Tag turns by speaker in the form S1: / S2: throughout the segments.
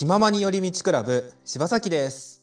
S1: 気ままに寄り道クラブ柴崎です。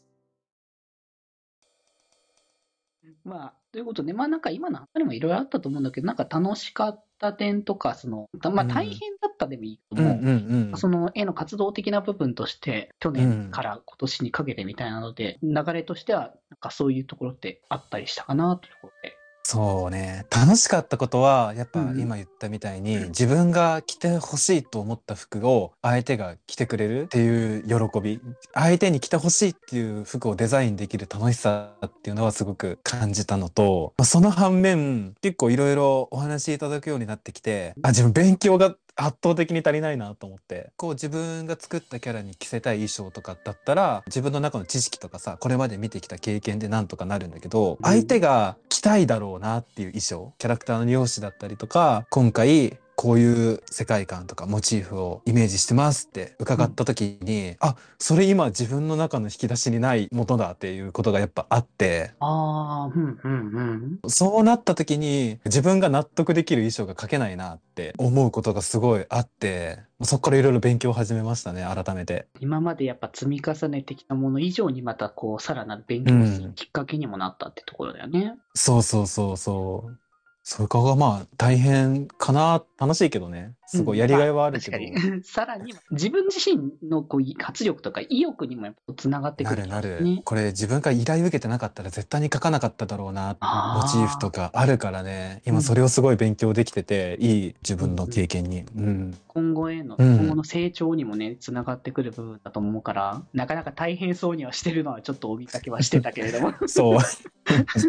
S2: まあ、ということで、まあなんか今の他にもいろいろあったと思うんだけど、なんか楽しかった点とか、その、まあ
S1: うん
S2: 大変だったでもいいけども、
S1: ん
S2: その絵の活動的な部分として、去年から今年にかけてみたいなので、流れとしては、なんかそういうところってあったりしたかなというところで。
S1: そうね。楽しかったことはやっぱ
S2: うん
S1: 今言ったみたいに、自分が着てほしいと思った服を相手が着てくれるっていう喜び相手に着てほしいっていう服をデザインできる楽しさっていうのはすごく感じたのとまあその反面結構いろいろお話しいただくようになってきてあ自分勉強が圧倒的に足りないなと思って。こう自分が作ったキャラに着せたい衣装とかだったら自分の中の知識とかさこれまで見てきた経験でなんとかなるんだけど、
S2: ん。
S1: 相手が着たいだろうなっていう衣装キャラクターの容姿だったりとか今回こういう世界観とかモチーフをイメージしてますって伺った時に、あそれ今自分の中の引き出しにないものだっていうことがやっぱあって
S2: ああ、うんうんうん。
S1: そうなった時に自分が納得できる衣装が描けないなって思うことがすごいあってそこからいろいろ勉強を始めましたね改めて。
S2: 今までやっぱ積み重ねてきたもの以上にまたこう、さらなる勉強をするきっかけにもなったってところだよね。
S1: そうそうそうそう。それがまあ大変かな楽しいけどね。すごいやりがいはあるけど、
S2: 確かに。さらに、自分自身のこう活力とか意欲にもやっぱつながってくる、
S1: なるなる、
S2: ね。
S1: これ自分が依頼受けてなかったら絶対に書かなかっただろうな。モチーフとかあるからね。
S2: うん。
S1: 今それをすごい勉強できてて、いい自分の経験に、うん、
S2: 今後への、
S1: うん。
S2: 今後の成長にもね、つながってくる部分だと思うから、なかなか大変そうにはしてるのはちょっとお見かけはしてたけれども。
S1: そう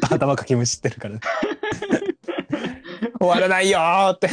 S1: 頭かきむしってるからね終わらないよーって。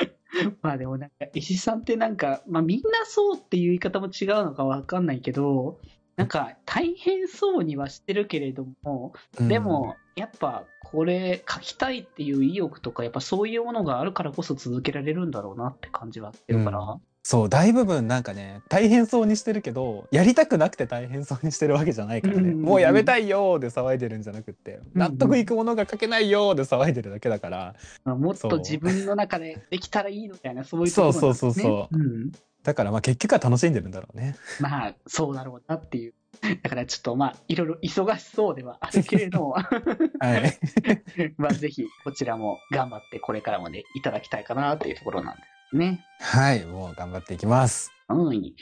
S2: まあでもなんか、石さんってなんか、まあみんなそうっていう言い方も違うのかわかんないけど、なんか大変そうにはしてるけれども、でも、やっぱこれ書きたいっていう意欲とか、やっぱそういうものがあるからこそ続けられるんだろうなって感じはしてるから、
S1: うんそう大部分なんかね大変そうにしてるけどやりたくなくて大変そうにしてるわけじゃないからね、もうやめたいよーで騒いでるんじゃなくって。
S2: うん
S1: 納得いくものが書けないよーで騒いでるだけだから。
S2: まあもっと自分の中でできたらいいみたいな、そういうところなん
S1: そう。そうそうそ
S2: うん。
S1: だからまあ結局は楽しんでるんだろうね。
S2: まあ、そうだろうなっていう。だからちょっとまあ、いろいろ忙しそうではあるけれども、
S1: はい。
S2: まあぜひこちらも頑張ってこれからもね、いただきたいかなっていうところなんで。すね。
S1: はいもう頑張っていきます
S2: うん。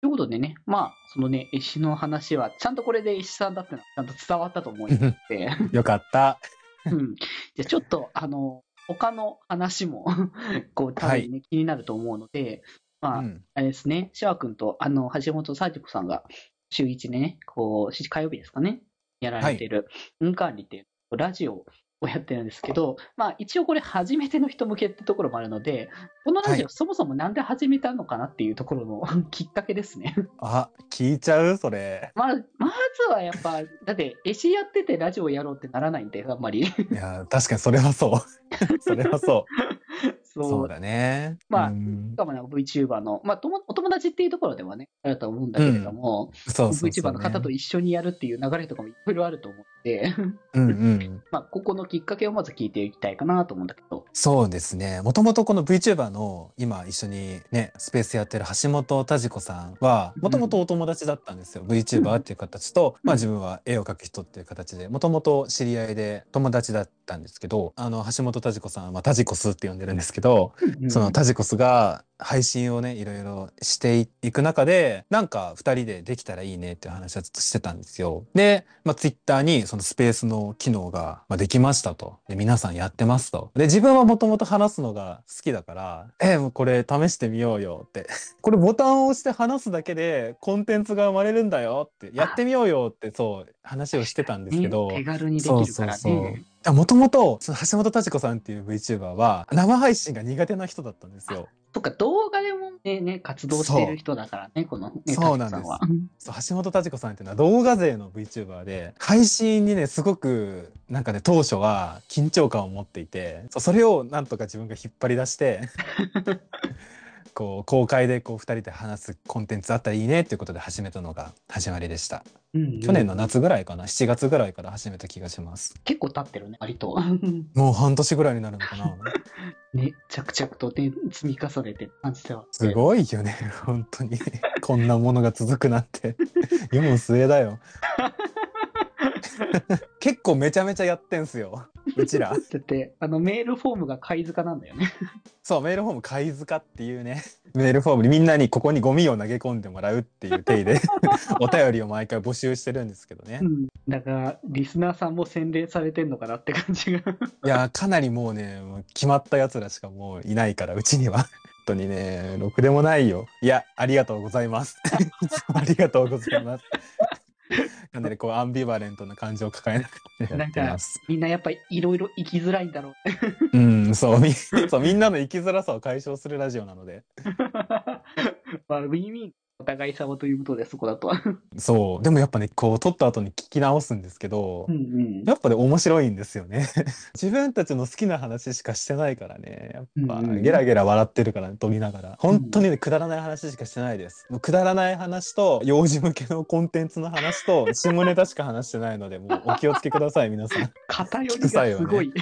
S2: ということでね、まあ、そのね、絵師の話は、ちゃんとこれで絵師さんだってのはちゃんと伝わったと思いますので、
S1: よかった
S2: うん。じゃあちょっと、あの、他の話も、こう、多分ね、気になると思うので、まあ、
S1: うん
S2: あれですね、シャワ君と、あの、橋本幸子さんが、週一でね、こう、火曜日ですかね、やられてる、運管理っていう、ラジオをやってるんですけど、まあ、一応これ初めての人向けってところもあるので、このラジオ
S1: はい。
S2: そもそもなんで始めたのかなっていうところの きっかけですね。
S1: あ聞いちゃう？それ。
S2: まあ、まずはやっぱ、だって、絵師やっててラジオやろうってならないんで、あんまり。
S1: いや確かにそれはそう。それはそう。
S2: そう。
S1: だね。
S2: まあ
S1: うん。
S2: しかもなんか VTuber の、まあ、ともお友達っていうところではね、あると思うんだけれども、
S1: そうそうそう、
S2: VTuber の方と一緒にやるっていう流れとかもいろいろあると思って、
S1: うんうん。
S2: まあ、ここのきっかけをまず聞いていきたいかなと思うんだけど、
S1: そうですね。もともとこの VTuber の今一緒にね、スペースやってる橋本田子さんは、もともとお友達だったんですよ。VTuber っていう形と、まあ自分は絵を描く人っていう形で、もともと知り合いで友達だったんですけど、あの、橋本田子さんは、まあ、田子スって呼んでるんですけど、そのタジコスが配信をねいろいろしていく中でなんか2人でできたらいいねっていう話はずっとしてたんですよ。で、まあ、ツイッターにそのスペースの機能がまあできましたとで皆さんやってますと。で自分はもともと話すのが好きだから「えもうこれ試してみようよ」って「これボタンを押して話すだけでコンテンツが生まれるんだよ」って「やってみようよ」ってそう話をしてたんですけど。
S2: ね手軽にできるからね。
S1: もともとその橋本田子さんっていう VTuber は生配信が苦手な人だったんですよ。
S2: とか動画でもね、ね活動してる人だからね、この、ね、
S1: そうなんです。そう橋本田子さんっていうのは動画勢の VTuber で配信にねすごくなんかね当初は緊張感を持っていてそうそれをなんとか自分が引っ張り出して こう公開でこう2人で話すコンテンツあったらいいねっていうことで始めたのが始まりでした。
S2: うん
S1: 去年の夏ぐらいかな7月ぐらいから始めた気がします。
S2: 結構経ってるね、割と。
S1: もう半年ぐらいになるのかな。
S2: ね、着々とね、積み重ねてる感じでは。
S1: すごいよね本当にこんなものが続くなんて 世も末だよ。結構めちゃめちゃやってんすようちら。
S2: だって、あの、メールフォームが貝塚なんだよね。
S1: そうメールフォーム貝塚っていうねメールフォームにみんなにここにゴミを投げ込んでもらうっていう体で お便りを毎回募集してるんですけどね
S2: う。ん。だから、リスナーさんも洗練されてんのかなって感じが。
S1: いやかなりもうね決まったやつらしかもういないからうちには。本当にねろくでもないよ。いやありがとうございます。ありがとうございます。かなりこうアンビバレントな感情を抱えながらやってます。
S2: みんなやっぱりいろいろ生きづらいんだろうね。
S1: うんそうみ そうみんなの生きづらさを解消するラジオなので。
S2: まあ、ウィンウィンお互い様ということで、そこだと。
S1: そうでもやっぱねこう撮った後に聞き直すんですけど。
S2: うんうん。
S1: やっぱね面白いんですよね。自分たちの好きな話しかしてないからね。やっぱ
S2: うんうん
S1: ゲラゲラ笑ってるから、ね、撮りながら。本当にね、くだらない話しかしてないです。もうくだらない話と、幼児向けのコンテンツの話と、下ネタしか話してないので、もうお気をつけください、皆さん。
S2: 偏りがすごい。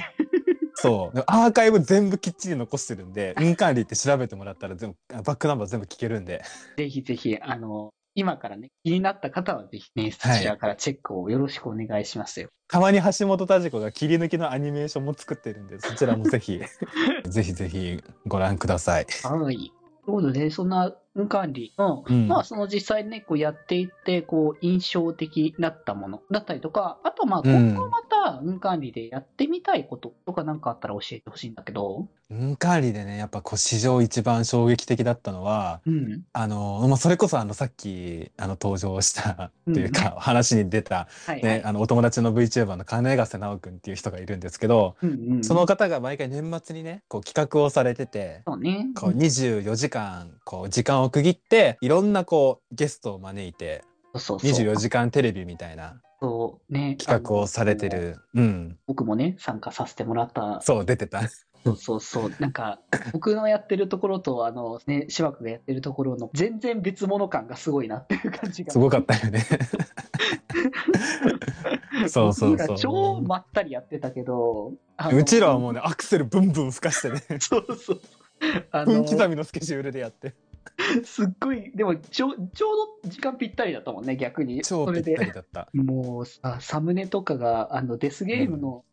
S1: そう。でアーカイブ全部きっちり残してるんで、印鑑理って調べてもらったら全部、バックナンバー全部聞けるんで。
S2: ぜひぜひ、あの、今からね、気になった方はぜひね、そちらからチェックをよろしくお願いしますよ。
S1: たまに橋本田子が切り抜きのアニメーションも作ってるんで、そちらもぜひ、ぜひぜひご覧ください。
S2: はい。ということで、そんな運管理の、
S1: うん
S2: まあ、その実際にね、こうやっていって、こう、印象的だったものだったりとか、あと、まあ、
S1: うん
S2: 今後また運管理でやってみたいこととかなんかあったら教えてほしいんだけど、
S1: 運管理でね、やっぱこう史上一番衝撃的だったのは、
S2: うん。
S1: あの、まあ、それこそあのさっきあの登場したというか、話に出た、
S2: はい、は
S1: ね、
S2: い。
S1: あのお友達の VTuber の金ヶ瀬直くんっていう人がいるんですけど、
S2: うんうん、
S1: その方が毎回年末にね、こう企画をされてて、
S2: そうね。
S1: こう24時間、こう時間を区切って、いろんなこうゲストを招いて、
S2: そうそうそう。
S1: 24時間テレビみたいな
S2: そうね。
S1: 企画をされて。る。うん。
S2: 僕もね、参加させてもらった。
S1: そう、出てた。
S2: そうそうそう。なんか、僕のやってるところと、あの、ね、芝生がやってるところの全然別物感がすごいなっていう感じが。
S1: すごかったよね。そうそうそう。
S2: 超まったりやってたけど、
S1: うちらはもうね、アクセルブンブン吹かしてね、
S2: そうそう。あ
S1: 分
S2: の、
S1: 刻みのスケジュールでやって。
S2: すっごい、でもちょ、ちょうど時間ぴったりだったもんね、逆に。
S1: 超ぴった
S2: それで。
S1: りだった。
S2: もうさ、サムネとかが、あの、デスゲームの、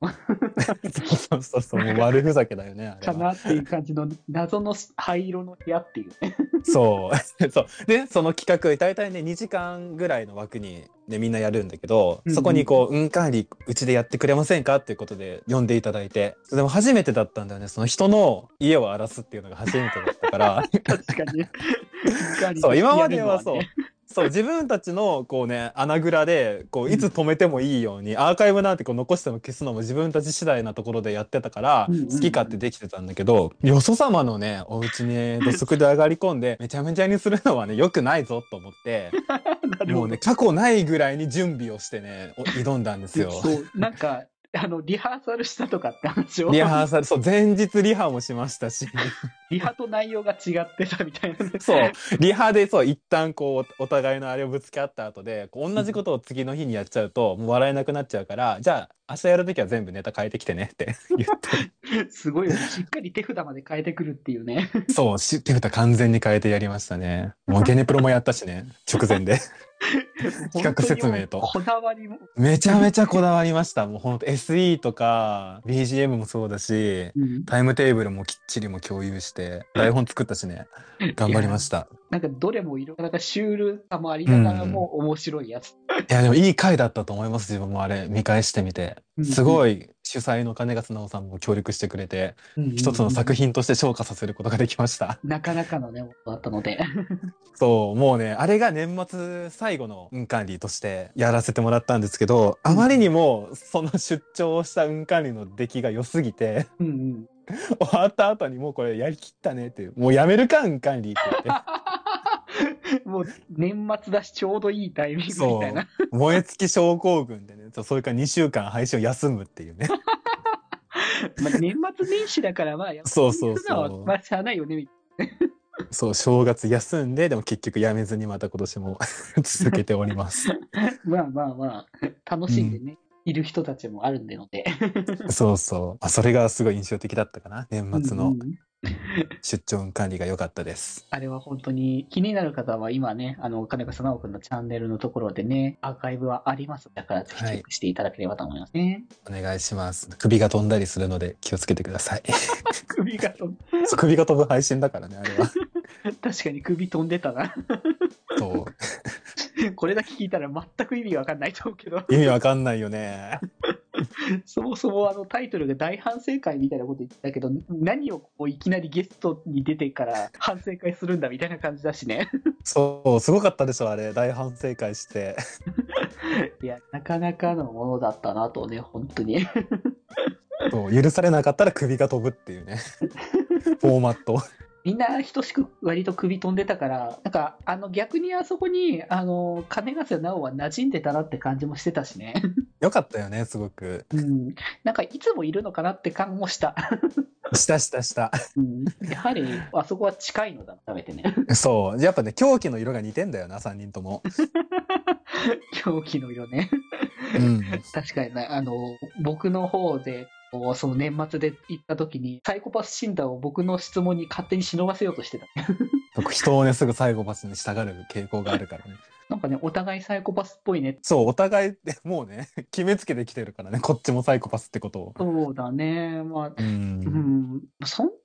S1: そうそうそう、もう悪ふざけだよね。
S2: かなっていう感じの、謎の灰色の部屋っていうね。
S1: そう。そう。で、その企画、大体ね、2時間ぐらいの枠に、ね、みんなやるんだけど、
S2: うんうん
S1: そこにこう、運管理、うちでやってくれませんか？っていうことで呼んでいただいて。でも初めてだったんだよね。その人の家を荒らすっていうのが初めてだったから。
S2: 確かに。
S1: そう、今まではそう
S2: ね。
S1: そう、自分たちの、こうね、穴蔵で、こう、いつ止めてもいいように、アーカイブなんてこう残しても消すのも自分たち次第なところでやってたから、
S2: うんうんうん。
S1: 好き勝手できてたんだけど、よそ様のね、お家に土足で上がり込んで、めちゃめちゃにするのはね、良くないぞと思って、もうね、過去ないぐらいに準備をしてね、お挑んだんですよ。
S2: そう、なんか、あの、リハーサルしたとかって話を。
S1: リハーサル、そう、前日リハもしましたし、
S2: リハと内容が違ってたみたいなね。
S1: そう、リハでそう、一旦こう、お互いのあれをぶつけ合った後で、同じことを次の日にやっちゃうと、もう笑えなくなっちゃうから、じゃあ、明日やるときは全部ネタ変えてきてねって言って、
S2: すごい。しっかり手札まで変えてくるっていうね。
S1: そう、し手札完全に変えてやりましたね。もうゲネプロもやったしね、直前で。企画説明と
S2: こだわりも。
S1: めちゃめちゃこだわりました。もうほんと SE とか BGM もそうだし、
S2: うん
S1: タイムテーブルもきっちりも共有して、台本作ったしね、頑張りました。
S2: なんかどれもいろんなシュールさもありながらも面白いやつ。
S1: いや、でもいい回だったと思います、自分もあれ、見返してみて。す
S2: い。
S1: ごい主催の金勝直さんも協力してくれて、一つの作品として昇華させることができました。
S2: なかなかのね、だったので。
S1: そう、もうね、あれが年末最後の運管理としてやらせてもらったんですけど、あまりにもその出張をした運管理の出来が良すぎて、
S2: うんうん。
S1: 終わった後にもうこれやりきったねっていう、もうやめるか運管理って言って。
S2: もう年末だしちょうどいいタイミングみ
S1: そ
S2: たいな。
S1: う。燃え尽き症候群でね、それから2週間配信を休むっていうね。
S2: まあ年末年始だからまあ、
S1: そうそう
S2: そ
S1: う
S2: まあしゃあないよね。
S1: そう、正月休んで、でも結局辞めずにまた今年も 続けております。
S2: まあまあまあ、楽しんでね、いる人たちもあるんでので。
S1: そうそう。あそれがすごい印象的だったかな。年末の
S2: うんうん
S1: 出張管理が良かったです。
S2: あれは本当に気になる方は今ね、あの、金子直君のチャンネルのところでね、アーカイブはあります。だからぜひチェックしていただければと思いますね。
S1: お願いします。首が飛んだりするので気をつけてください。
S2: 首が飛ん
S1: そう首が飛ぶ配信だからね、あれは。
S2: 確かに首飛んでたな。
S1: そう。
S2: これだけ聞いたら全く意味わかんないと思うけど、
S1: 意味わかんないよね。
S2: そもそもあのタイトルが大反省会みたいなこと言ってたけど、何をこういきなりゲストに出てから反省会するんだみたいな感じだしね。
S1: そう、すごかったでしょ、あれ。大反省会して。
S2: いや、なかなかのものだったなとね、本当に。
S1: そう、許されなかったら首が飛ぶっていうね。フォーマット。
S2: みんな等しく割と首飛んでたから、なんか、あの逆にあそこに、あの、金ヶ瀬直は馴染んでたなって感じもしてたしね。
S1: よかったよね、すごく。
S2: うん。なんかいつもいるのかなって感もした。
S1: したしたした。
S2: うん。やはり、あそこは近いのだ、食べてね。
S1: そう。やっぱね、狂気の色が似てんだよな、3人とも。
S2: 狂気の色ね。
S1: うん。
S2: 確かにね、あの、僕の方で、その年末で行った時に、サイコパス診断を僕の質問に勝手に忍ばせようとしてた。
S1: 僕人をね、すぐサイコパスに従う傾向があるからね。
S2: なんかね、お互いサイコパスっぽいね。
S1: そう、お互いで もうね、決めつけてきてるからね、こっちもサイコパスってことを。
S2: そうだね。まあ、
S1: う。
S2: うんん。そんなね、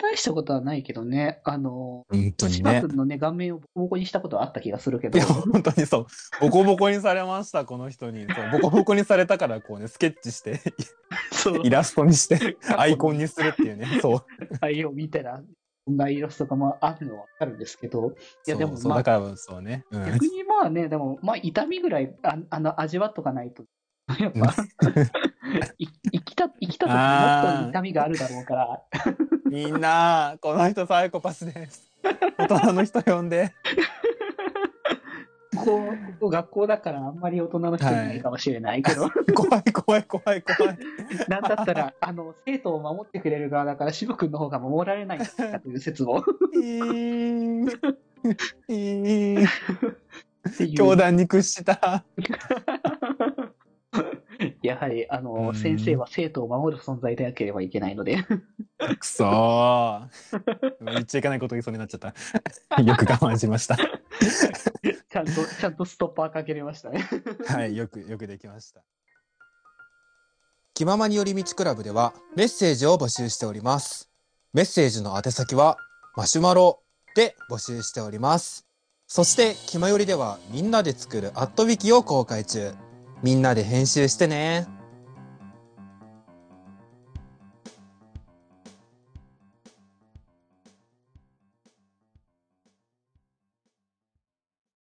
S2: 大したことはないけどね。あの、
S1: 本当にね。
S2: 島君のね、顔面をボコボコにしたことはあった気がするけど
S1: いや、。本当にそう。ボコボコにされました、この人に。そう、ボコボコにされたから、こうね、スケッチして、イラストにして、アイコンにするっていうね。そう。
S2: あれを見たら、なイラストがまああるのはわかるんですけど、いやでもまあ
S1: そうね。うん。
S2: 逆にまあね、でも、まあ痛みぐらい、ああの、味わっとかないと、やっぱ、い生きた、生きた時もっと痛みがあるだろうから、
S1: みんな、この人サイコパスです。大人の人呼んで。
S2: ここ、ここ学校だからあんまり大人の人いないかもしれないけど、
S1: 怖い怖い怖い怖い。
S2: なんだったら、あの、生徒を守ってくれる側だから、渋君の方が守られないんじゃないかという説も、
S1: いーいー教団に屈した。
S2: やはり、あの、
S1: うん
S2: 先生は生徒を守る存在でなければいけないので、
S1: くそー。言っちゃいけないこと言いそうになっちゃった。よく我慢しました。
S2: ちゃんと、ちゃんとストッパーかけれましたね。
S1: はい、よく、よくできました。気ままに寄り道クラブではメッセージを募集しております。メッセージの宛先はマシュマロで募集しております。そして、気まよりではみんなで作るアットウィキを公開中。みんなで編集してね。